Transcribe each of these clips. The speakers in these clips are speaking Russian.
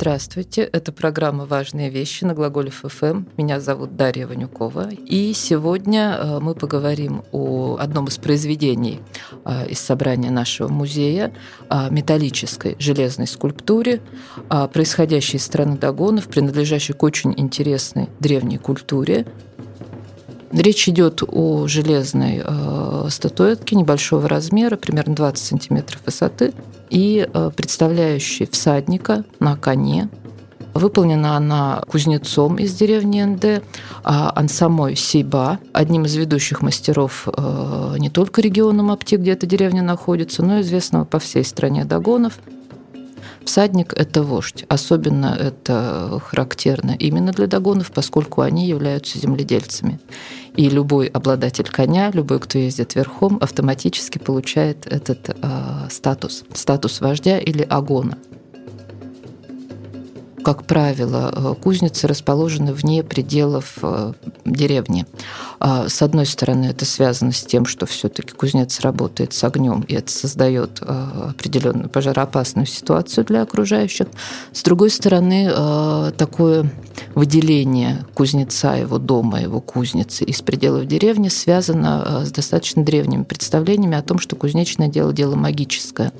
Здравствуйте, это программа «Важные вещи» на Глаголев ФМ. Меня зовут Дарья Ванюкова. И сегодня э, мы поговорим о одном из произведений э, из собрания нашего музея, металлической железной скульптуре, происходящей из страны Дагонов, принадлежащей к очень интересной древней культуре, Речь идет о железной э, статуэтке небольшого размера, примерно 20 сантиметров высоты, и э, представляющей всадника на коне. Выполнена она кузнецом из деревни НД, а Ансамой Сейба, одним из ведущих мастеров э, не только региона Мапти, где эта деревня находится, но и известного по всей стране Дагонов – Всадник – это вождь. Особенно это характерно именно для догонов, поскольку они являются земледельцами. И любой обладатель коня, любой, кто ездит верхом, автоматически получает этот э, статус, статус вождя или агона. Как правило, э, кузницы расположены вне пределов э, деревни. А, с одной стороны, это связано с тем, что все-таки кузнец работает с огнем, и это создает э, определенную пожароопасную ситуацию для окружающих. С другой стороны, такое выделение кузнеца, его дома, его кузницы из пределов деревни связано с достаточно древними представлениями о том, что кузнечное дело – дело магическое.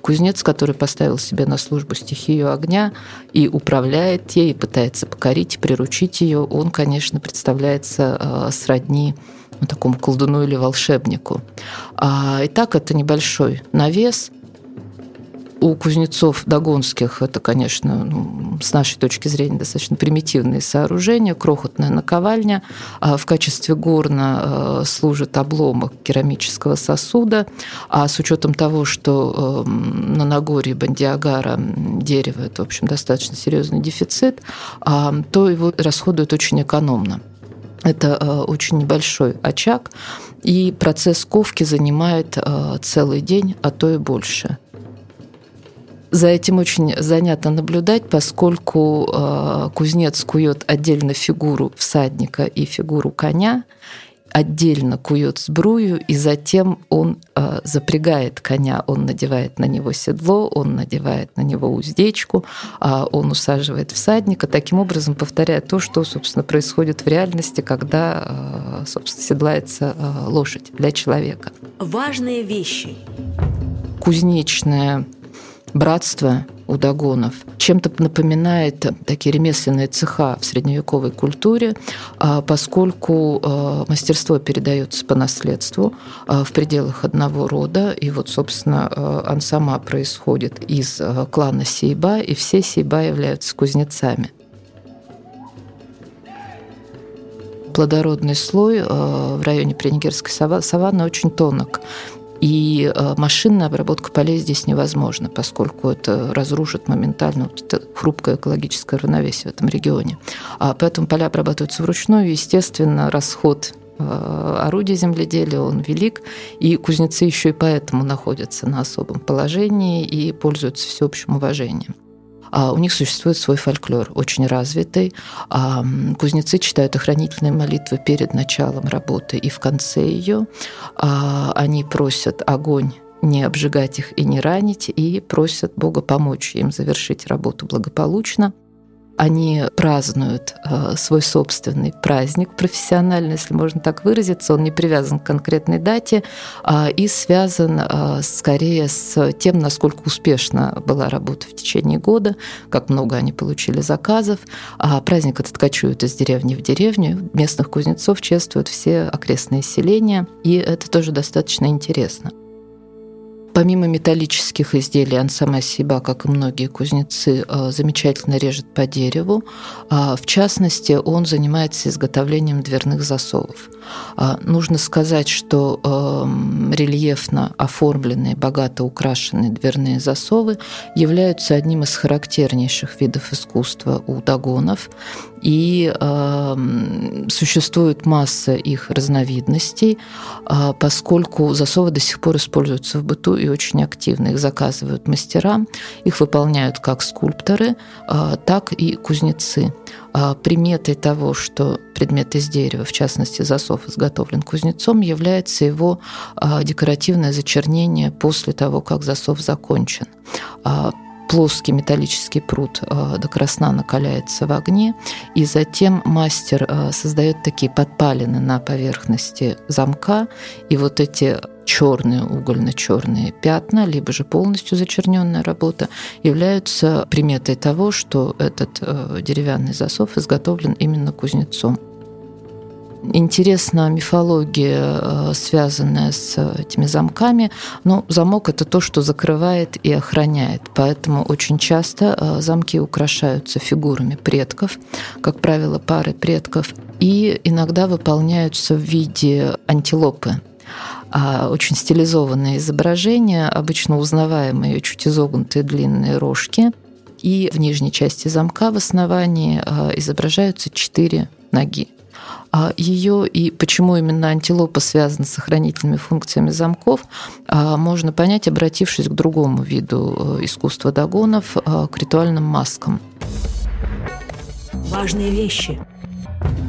Кузнец, который поставил себе на службу стихию огня и управляет ей, и пытается покорить, приручить ее, он, конечно, представляется э, сродни ну, такому колдуну или волшебнику. А, итак, это небольшой навес – у кузнецов догонских это, конечно, ну, с нашей точки зрения достаточно примитивные сооружения, крохотная наковальня. А в качестве горна э, служит обломок керамического сосуда. А с учетом того, что эм, на Нагорье Бандиагара дерево – это, в общем, достаточно серьезный дефицит, а, то его расходуют очень экономно. Это э, очень небольшой очаг, и процесс ковки занимает э, целый день, а то и больше. За этим очень занятно наблюдать, поскольку э, кузнец кует отдельно фигуру всадника и фигуру коня, отдельно кует сбрую, и затем он э, запрягает коня, он надевает на него седло, он надевает на него уздечку, э, он усаживает всадника, таким образом повторяя то, что, собственно, происходит в реальности, когда, э, собственно, седлается э, лошадь для человека. Важные вещи. Кузнечная братство у догонов чем-то напоминает такие ремесленные цеха в средневековой культуре, а, поскольку а, мастерство передается по наследству а, в пределах одного рода. И вот, собственно, он сама происходит из клана Сейба, и все Сейба являются кузнецами. плодородный слой в районе Пренигерской саванны очень тонок. И э, машинная обработка полей здесь невозможна, поскольку это разрушит моментально вот это хрупкое экологическое равновесие в этом регионе. А поэтому поля обрабатываются вручную, естественно, расход э, орудия земледелия, он велик, и кузнецы еще и поэтому находятся на особом положении и пользуются всеобщим уважением. А у них существует свой фольклор, очень развитый. А кузнецы читают охранительные молитвы перед началом работы и в конце ее. А они просят огонь не обжигать их и не ранить, и просят Бога помочь им завершить работу благополучно. Они празднуют э, свой собственный праздник профессионально, если можно так выразиться. Он не привязан к конкретной дате а, и связан а, скорее с тем, насколько успешна была работа в течение года, как много они получили заказов. А праздник этот кочует из деревни в деревню. Местных кузнецов чествуют все окрестные селения, и это тоже достаточно интересно. Помимо металлических изделий, он сама себя, как и многие кузнецы, э, замечательно режет по дереву. А, в частности, он занимается изготовлением дверных засовов. А, нужно сказать, что эм, рельефно оформленные, богато украшенные дверные засовы являются одним из характернейших видов искусства у догонов. И э, существует масса их разновидностей, э, поскольку засовы до сих пор используются в быту и очень активно. Их заказывают мастера, их выполняют как скульпторы, э, так и кузнецы. Э, приметой того, что предмет из дерева, в частности засов, изготовлен кузнецом, является его э, декоративное зачернение после того, как засов закончен. Плоский металлический пруд э, до красна накаляется в огне, и затем мастер э, создает такие подпалины на поверхности замка, и вот эти черные угольно-черные пятна, либо же полностью зачерненная работа, являются приметой того, что этот э, деревянный засов изготовлен именно кузнецом. Интересна мифология, э, связанная с этими замками. Но замок – это то, что закрывает и охраняет. Поэтому очень часто э, замки украшаются фигурами предков, как правило, пары предков, и иногда выполняются в виде антилопы а очень стилизованное изображение, обычно узнаваемые чуть изогнутые длинные рожки. И в нижней части замка в основании э, изображаются четыре ноги. А ее и почему именно антилопа связана с охранительными функциями замков, а, можно понять, обратившись к другому виду э, искусства догонов, э, к ритуальным маскам. Важные вещи.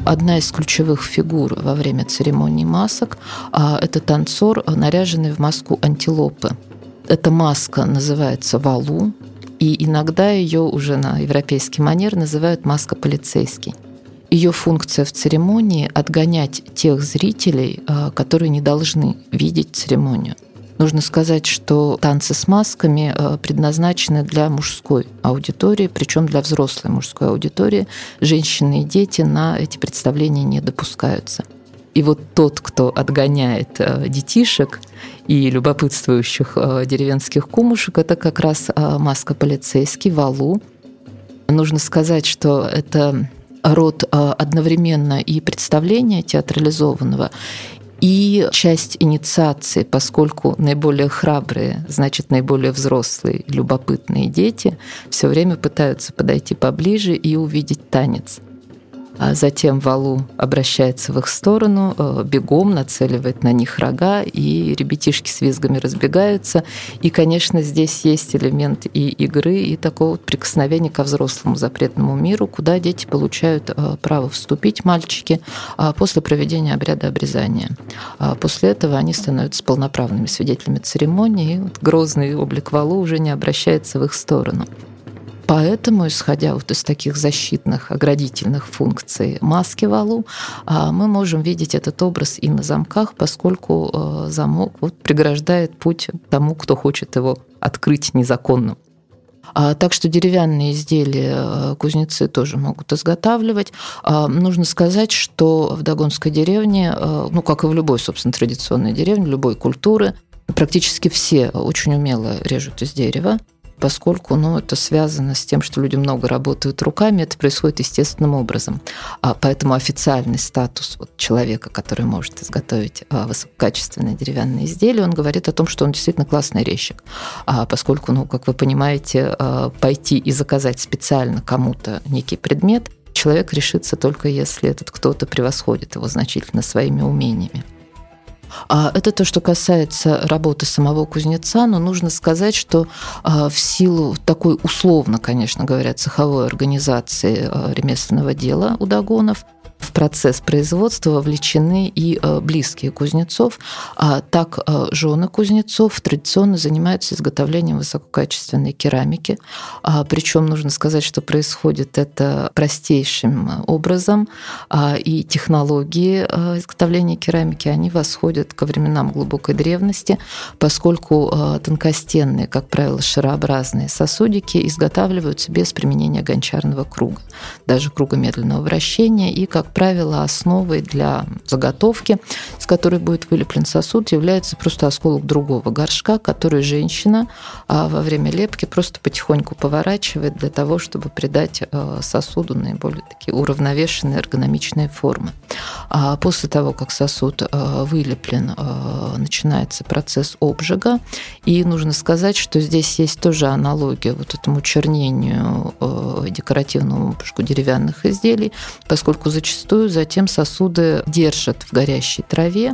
Одна из ключевых фигур во время церемонии масок а, – это танцор, наряженный в маску антилопы. Эта маска называется валу, и иногда ее уже на европейский манер называют маска полицейский. Ее функция в церемонии – отгонять тех зрителей, а, которые не должны видеть церемонию. Нужно сказать, что танцы с масками а, предназначены для мужской аудитории, причем для взрослой мужской аудитории. Женщины и дети на эти представления не допускаются. И вот тот, кто отгоняет а, детишек и любопытствующих деревенских кумушек, это как раз маска полицейский, валу. Нужно сказать, что это род а, одновременно и представления театрализованного, и часть инициации, поскольку наиболее храбрые, значит, наиболее взрослые, любопытные дети все время пытаются подойти поближе и увидеть танец. А затем Валу обращается в их сторону, э, бегом нацеливает на них рога, и ребятишки с визгами разбегаются. И, конечно, здесь есть элемент и игры, и такого прикосновения ко взрослому запретному миру, куда дети получают э, право вступить, мальчики, а после проведения обряда обрезания. А после этого они становятся полноправными свидетелями церемонии, и вот грозный облик Валу уже не обращается в их сторону. Поэтому, исходя вот из таких защитных, оградительных функций маски валу, а, мы можем видеть этот образ и на замках, поскольку а, замок вот преграждает путь тому, кто хочет его открыть незаконно. А, так что деревянные изделия кузнецы тоже могут изготавливать. Нужно сказать, что в Дагонской деревне, ну, как и в любой, собственно, традиционной деревне, любой культуры, практически все очень умело режут из дерева поскольку ну, это связано с тем, что люди много работают руками, это происходит естественным образом. А поэтому официальный статус вот человека, который может изготовить а, высококачественное деревянное изделие, он говорит о том, что он действительно классный резчик. А поскольку, ну, как вы понимаете, а, пойти и заказать специально кому-то некий предмет, человек решится только если этот кто-то превосходит его значительно своими умениями. А это то, что касается работы самого кузнеца, но нужно сказать, что а, в силу такой условно, конечно говоря, цеховой организации а, ремесленного дела у Дагонов, в процесс производства вовлечены и э, близкие кузнецов. А так э, жены кузнецов традиционно занимаются изготовлением высококачественной керамики. А, Причем нужно сказать, что происходит это простейшим образом. А, и технологии э, изготовления керамики, они восходят ко временам глубокой древности, поскольку тонкостенные, как правило, шарообразные сосудики изготавливаются без применения гончарного круга, даже круга медленного вращения и, как правило, основой для заготовки, с которой будет вылеплен сосуд, является просто осколок другого горшка, который женщина а, во время лепки просто потихоньку поворачивает для того, чтобы придать а, сосуду наиболее такие уравновешенные эргономичные формы. А после того, как сосуд а, вылеплен, начинается процесс обжига, и нужно сказать, что здесь есть тоже аналогия вот этому чернению декоративному обжигу деревянных изделий, поскольку зачастую зачастую затем сосуды держат в горящей траве,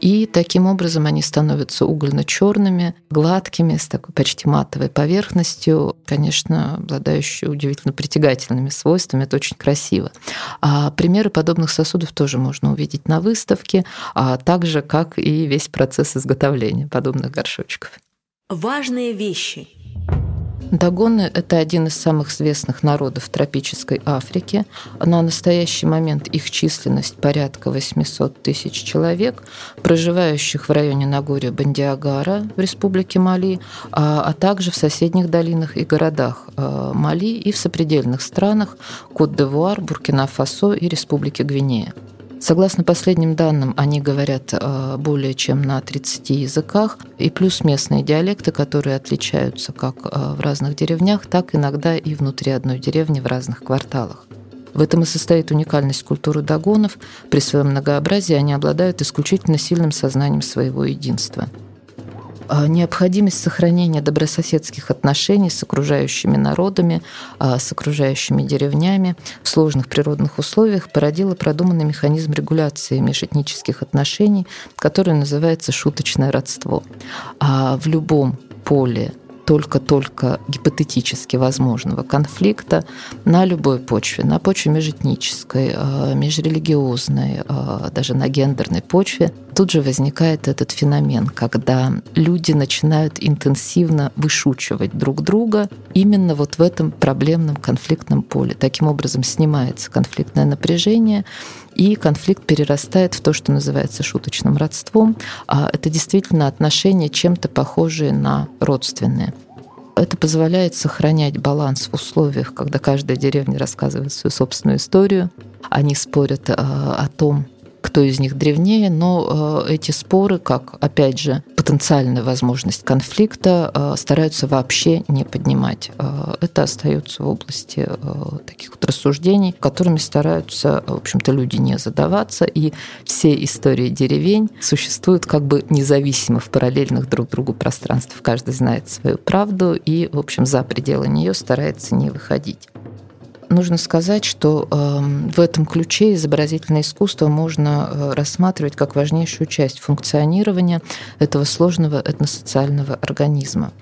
и таким образом они становятся угольно-черными, гладкими, с такой почти матовой поверхностью, конечно, обладающие удивительно притягательными свойствами. Это очень красиво. А примеры подобных сосудов тоже можно увидеть на выставке, а также как и весь процесс изготовления подобных горшочков. Важные вещи. Дагоны – это один из самых известных народов тропической Африки. На настоящий момент их численность порядка 800 тысяч человек, проживающих в районе Нагорья Бандиагара в республике Мали, а, а также в соседних долинах и городах а, Мали и в сопредельных странах Кот-де-Вуар, Буркина-Фасо и Республики Гвинея. Согласно последним данным, они говорят э, более чем на 30 языках, и плюс местные диалекты, которые отличаются как э, в разных деревнях, так иногда и внутри одной деревни в разных кварталах. В этом и состоит уникальность культуры догонов. При своем многообразии они обладают исключительно сильным сознанием своего единства – необходимость сохранения добрососедских отношений с окружающими народами, а, с окружающими деревнями в сложных природных условиях породила продуманный механизм регуляции межэтнических отношений, который называется шуточное родство. А в любом поле только-только гипотетически возможного конфликта на любой почве, на почве межэтнической, э, межрелигиозной, э, даже на гендерной почве, тут же возникает этот феномен, когда люди начинают интенсивно вышучивать друг друга именно вот в этом проблемном конфликтном поле. Таким образом снимается конфликтное напряжение, и конфликт перерастает в то, что называется шуточным родством. А это действительно отношения чем-то похожие на родственные. Это позволяет сохранять баланс в условиях, когда каждая деревня рассказывает свою собственную историю. Они спорят э, о том, кто из них древнее, но э, эти споры, как, опять же, потенциальная возможность конфликта, э, стараются вообще не поднимать. Э, это остается в области таких вот рассуждений, которыми стараются, в общем-то, люди не задаваться, и все истории деревень существуют как бы независимо в параллельных друг другу пространствах. Каждый знает свою правду и, в общем, за пределы нее старается не выходить нужно сказать, что эм, в этом ключе изобразительное искусство можно э, рассматривать как важнейшую часть функционирования этого сложного этносоциального организма.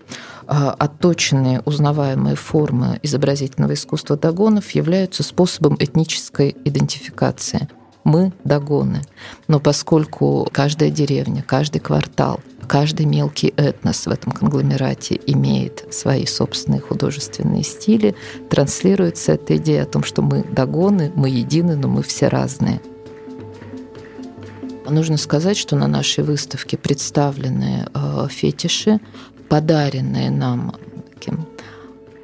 А отточенные узнаваемые формы изобразительного искусства догонов являются способом этнической идентификации. Мы – догоны. Но поскольку каждая деревня, каждый квартал каждый мелкий этнос в этом конгломерате имеет свои собственные художественные стили, транслируется эта идея о том, что мы догоны, мы едины, но мы все разные. Нужно сказать, что на нашей выставке представлены э, фетиши, подаренные нам таким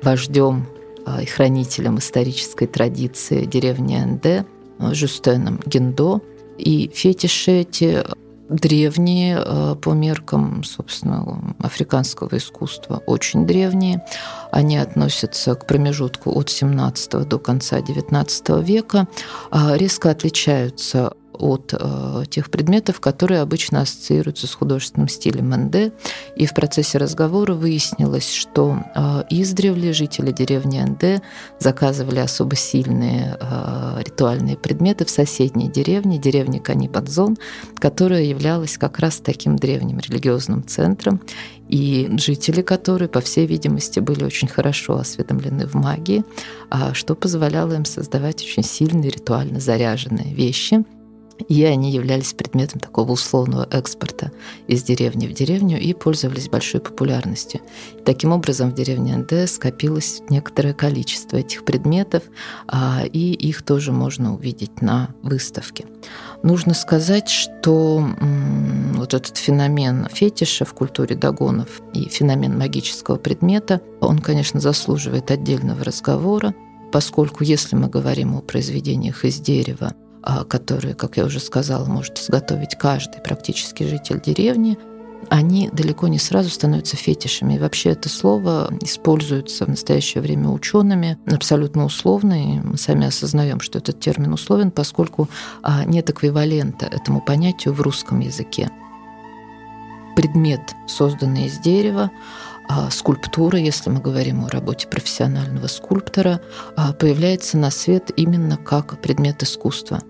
вождем э, и хранителем исторической традиции деревни Энде, э, Жустеном Гендо. И фетиши эти древние э, по меркам, собственно, африканского искусства, очень древние. Они относятся к промежутку от 17 до конца 19 века, а резко отличаются от э, тех предметов, которые обычно ассоциируются с художественным стилем НД. И в процессе разговора выяснилось, что э, издревле жители деревни НД заказывали особо сильные э, ритуальные предметы в соседней деревне, деревне Канибадзон, которая являлась как раз таким древним религиозным центром и жители которой, по всей видимости, были очень хорошо осведомлены в магии, а что позволяло им создавать очень сильные ритуально заряженные вещи – и они являлись предметом такого условного экспорта из деревни в деревню и пользовались большой популярностью. Таким образом, в деревне НД скопилось некоторое количество этих предметов, а, и их тоже можно увидеть на выставке. Нужно сказать, что вот этот феномен фетиша в культуре догонов и феномен магического предмета, он, конечно, заслуживает отдельного разговора, поскольку если мы говорим о произведениях из дерева, которые, как я уже сказала, может изготовить каждый практически житель деревни, они далеко не сразу становятся фетишами. И вообще это слово используется в настоящее время учеными абсолютно условно, и мы сами осознаем, что этот термин условен, поскольку а, нет эквивалента этому понятию в русском языке. Предмет, созданный из дерева, а скульптура, если мы говорим о работе профессионального скульптора, а, появляется на свет именно как предмет искусства.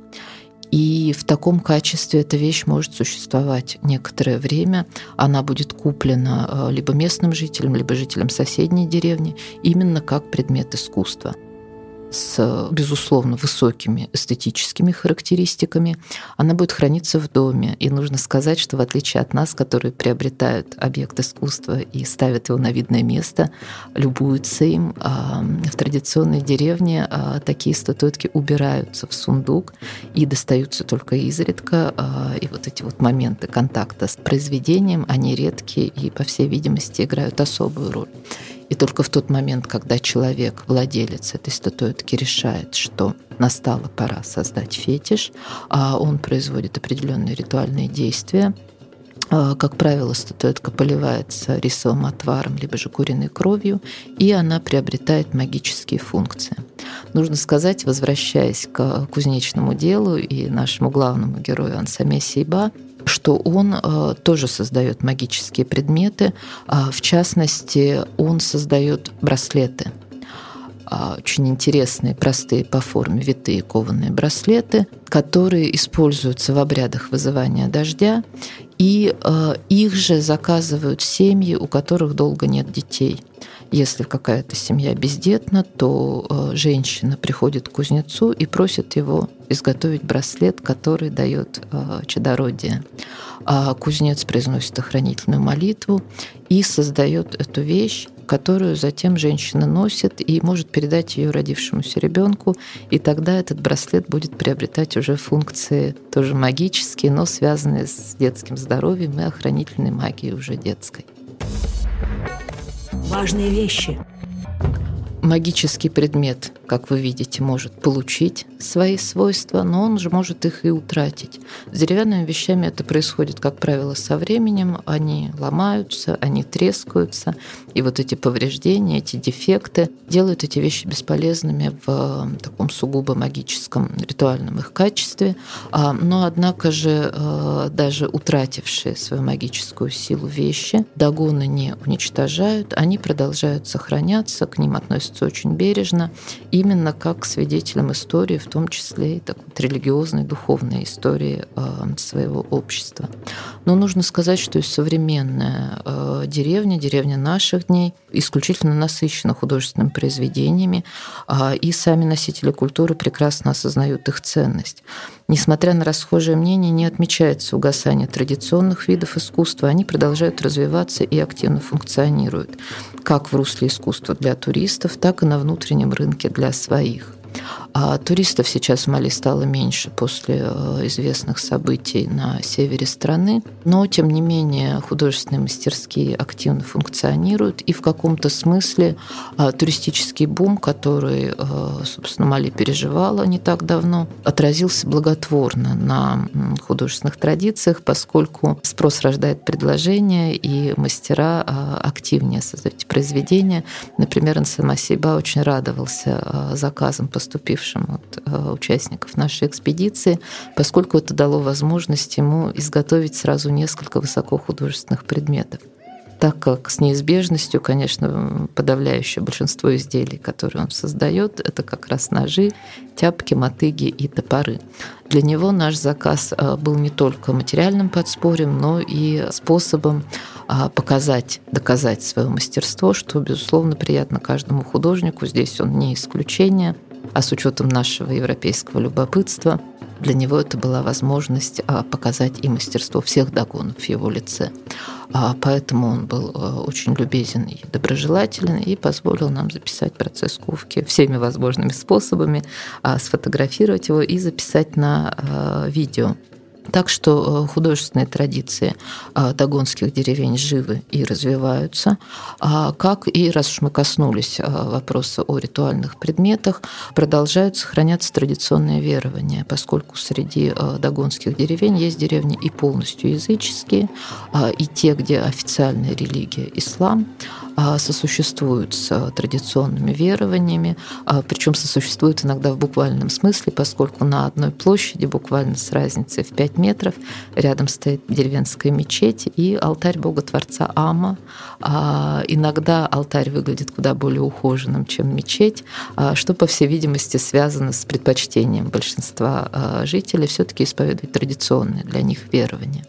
И в таком качестве эта вещь может существовать некоторое время. Она будет куплена а, либо местным жителям, либо жителям соседней деревни именно как предмет искусства. С, безусловно, высокими эстетическими характеристиками, она будет храниться в доме. И нужно сказать, что в отличие от нас, которые приобретают объект искусства и ставят его на видное место, любуются им, а, в традиционной деревне а, такие статуэтки убираются в сундук и достаются только изредка. А, и вот эти вот моменты контакта с произведением, они редкие и, по всей видимости, играют особую роль. И только в тот момент, когда человек, владелец этой статуэтки, решает, что настала пора создать фетиш, а он производит определенные ритуальные действия, а, как правило, статуэтка поливается рисовым отваром, либо же куриной кровью, и она приобретает магические функции. Нужно сказать, возвращаясь к кузнечному делу и нашему главному герою Ансаме Сейба, что он э, тоже создает магические предметы. А, в частности, он создает браслеты а, очень интересные, простые по форме, витые кованые браслеты, которые используются в обрядах вызывания дождя, и э, их же заказывают семьи, у которых долго нет детей. Если какая-то семья бездетна, то э, женщина приходит к кузнецу и просит его изготовить браслет, который дает э, чадородие. А кузнец произносит охранительную молитву и создает эту вещь, которую затем женщина носит и может передать ее родившемуся ребенку, и тогда этот браслет будет приобретать уже функции тоже магические, но связанные с детским здоровьем и охранительной магией уже детской. Важные вещи. Магический предмет, как вы видите, может получить свои свойства, но он же может их и утратить. С деревянными вещами это происходит, как правило, со временем. Они ломаются, они трескаются, и вот эти повреждения, эти дефекты делают эти вещи бесполезными в таком сугубо магическом ритуальном их качестве. А, но, однако же, э, даже утратившие свою магическую силу вещи, догоны не уничтожают, они продолжают сохраняться, к ним относятся очень бережно, именно как к свидетелям истории, в том числе и такой вот религиозной, духовной истории э, своего общества. Но нужно сказать, что и современная деревня, деревня наших дней исключительно насыщена художественными произведениями, а, и сами носители культуры прекрасно осознают их ценность. Несмотря на расхожее мнение, не отмечается угасание традиционных видов искусства, они продолжают развиваться и активно функционируют, как в русле искусства для туристов, так и на внутреннем рынке для своих. А туристов сейчас в Мали стало меньше после э, известных событий на севере страны, но тем не менее художественные мастерские активно функционируют, и в каком-то смысле а, туристический бум, который, э, собственно, Мали переживала не так давно, отразился благотворно на художественных традициях, поскольку спрос рождает предложение, и мастера активнее создают произведения. Например, Ансама Сейба очень радовался заказам, поступившим от э, участников нашей экспедиции, поскольку это дало возможность ему изготовить сразу несколько высокохудожественных предметов так как с неизбежностью, конечно, подавляющее большинство изделий, которые он создает, это как раз ножи, тяпки, мотыги и топоры. Для него наш заказ э, был не только материальным подспорьем, но и способом э, показать, доказать свое мастерство, что, безусловно, приятно каждому художнику. Здесь он не исключение а с учетом нашего европейского любопытства, для него это была возможность а, показать и мастерство всех догонов в его лице. А, поэтому он был а, очень любезен и доброжелателен и позволил нам записать процесс ковки всеми возможными способами, сфотографировать его и записать на видео. Так что э, художественные традиции э, дагонских деревень живы и развиваются, а как и, раз уж мы коснулись э, вопроса о ритуальных предметах, продолжают сохраняться традиционные верования, поскольку среди дагонских деревень есть деревни и полностью языческие, а, и те, где официальная религия ислам, а, сосуществуют с традиционными верованиями, причем сосуществуют иногда в буквальном смысле, поскольку на одной площади, буквально с разницей в 5 метров, рядом стоит деревенская мечеть и алтарь Бога-Творца Ама. А, иногда алтарь выглядит куда более ухоженным, чем мечеть, что, по всей видимости, связано с предпочтением большинства жителей все-таки исповедовать традиционные для них верования.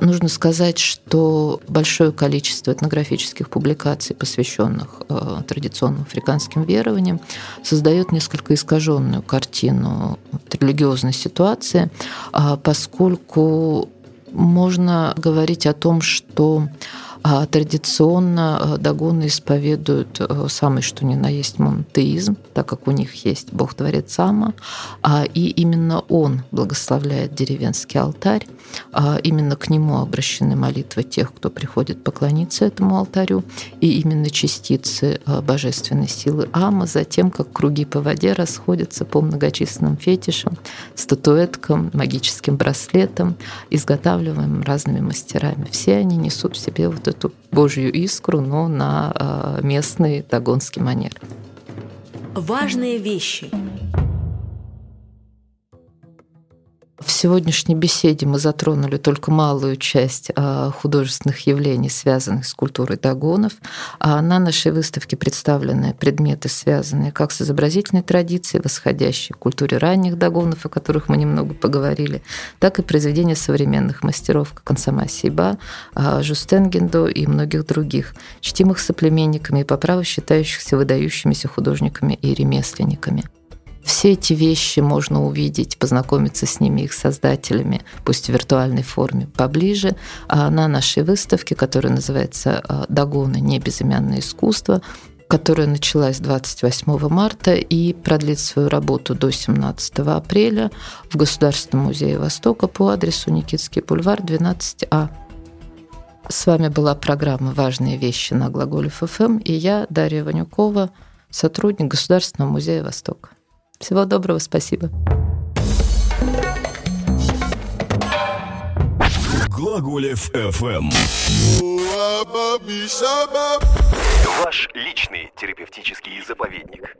Нужно сказать, что большое количество этнографических публикаций, посвященных э, традиционным африканским верованиям, создает несколько искаженную картину религиозной ситуации, а поскольку можно говорить о том, что а традиционно э, дагоны исповедуют э, самый что ни на есть монотеизм, так как у них есть Бог-творец Ама, а и именно он благословляет деревенский алтарь, а именно к нему обращены молитвы тех, кто приходит поклониться этому алтарю, и именно частицы э, божественной силы Ама, затем как круги по воде расходятся по многочисленным фетишам, статуэткам, магическим браслетам, изготавливаемым разными мастерами. Все они несут в себе вот эту божью искру, но на э, местный дагонский манер. Важные вещи – сегодняшней беседе мы затронули только малую часть а, художественных явлений, связанных с культурой догонов. А на нашей выставке представлены предметы, связанные как с изобразительной традицией, восходящей к культуре ранних догонов, о которых мы немного поговорили, так и произведения современных мастеров, как Ансама Сейба, а, Жустенгендо и многих других, чтимых соплеменниками и по праву считающихся выдающимися художниками и ремесленниками. Все эти вещи можно увидеть, познакомиться с ними, их создателями, пусть в виртуальной форме, поближе. А на нашей выставке, которая называется а, «Дагоны. Небезымянное искусство», которая началась 28 марта и продлит свою работу до 17 апреля в Государственном музее Востока по адресу Никитский бульвар, 12А. С вами была программа «Важные вещи» на Глаголе ФМ и я, Дарья Ванюкова, сотрудник Государственного музея Востока. Всего доброго, спасибо. Глаголев FM. Ваш личный терапевтический заповедник.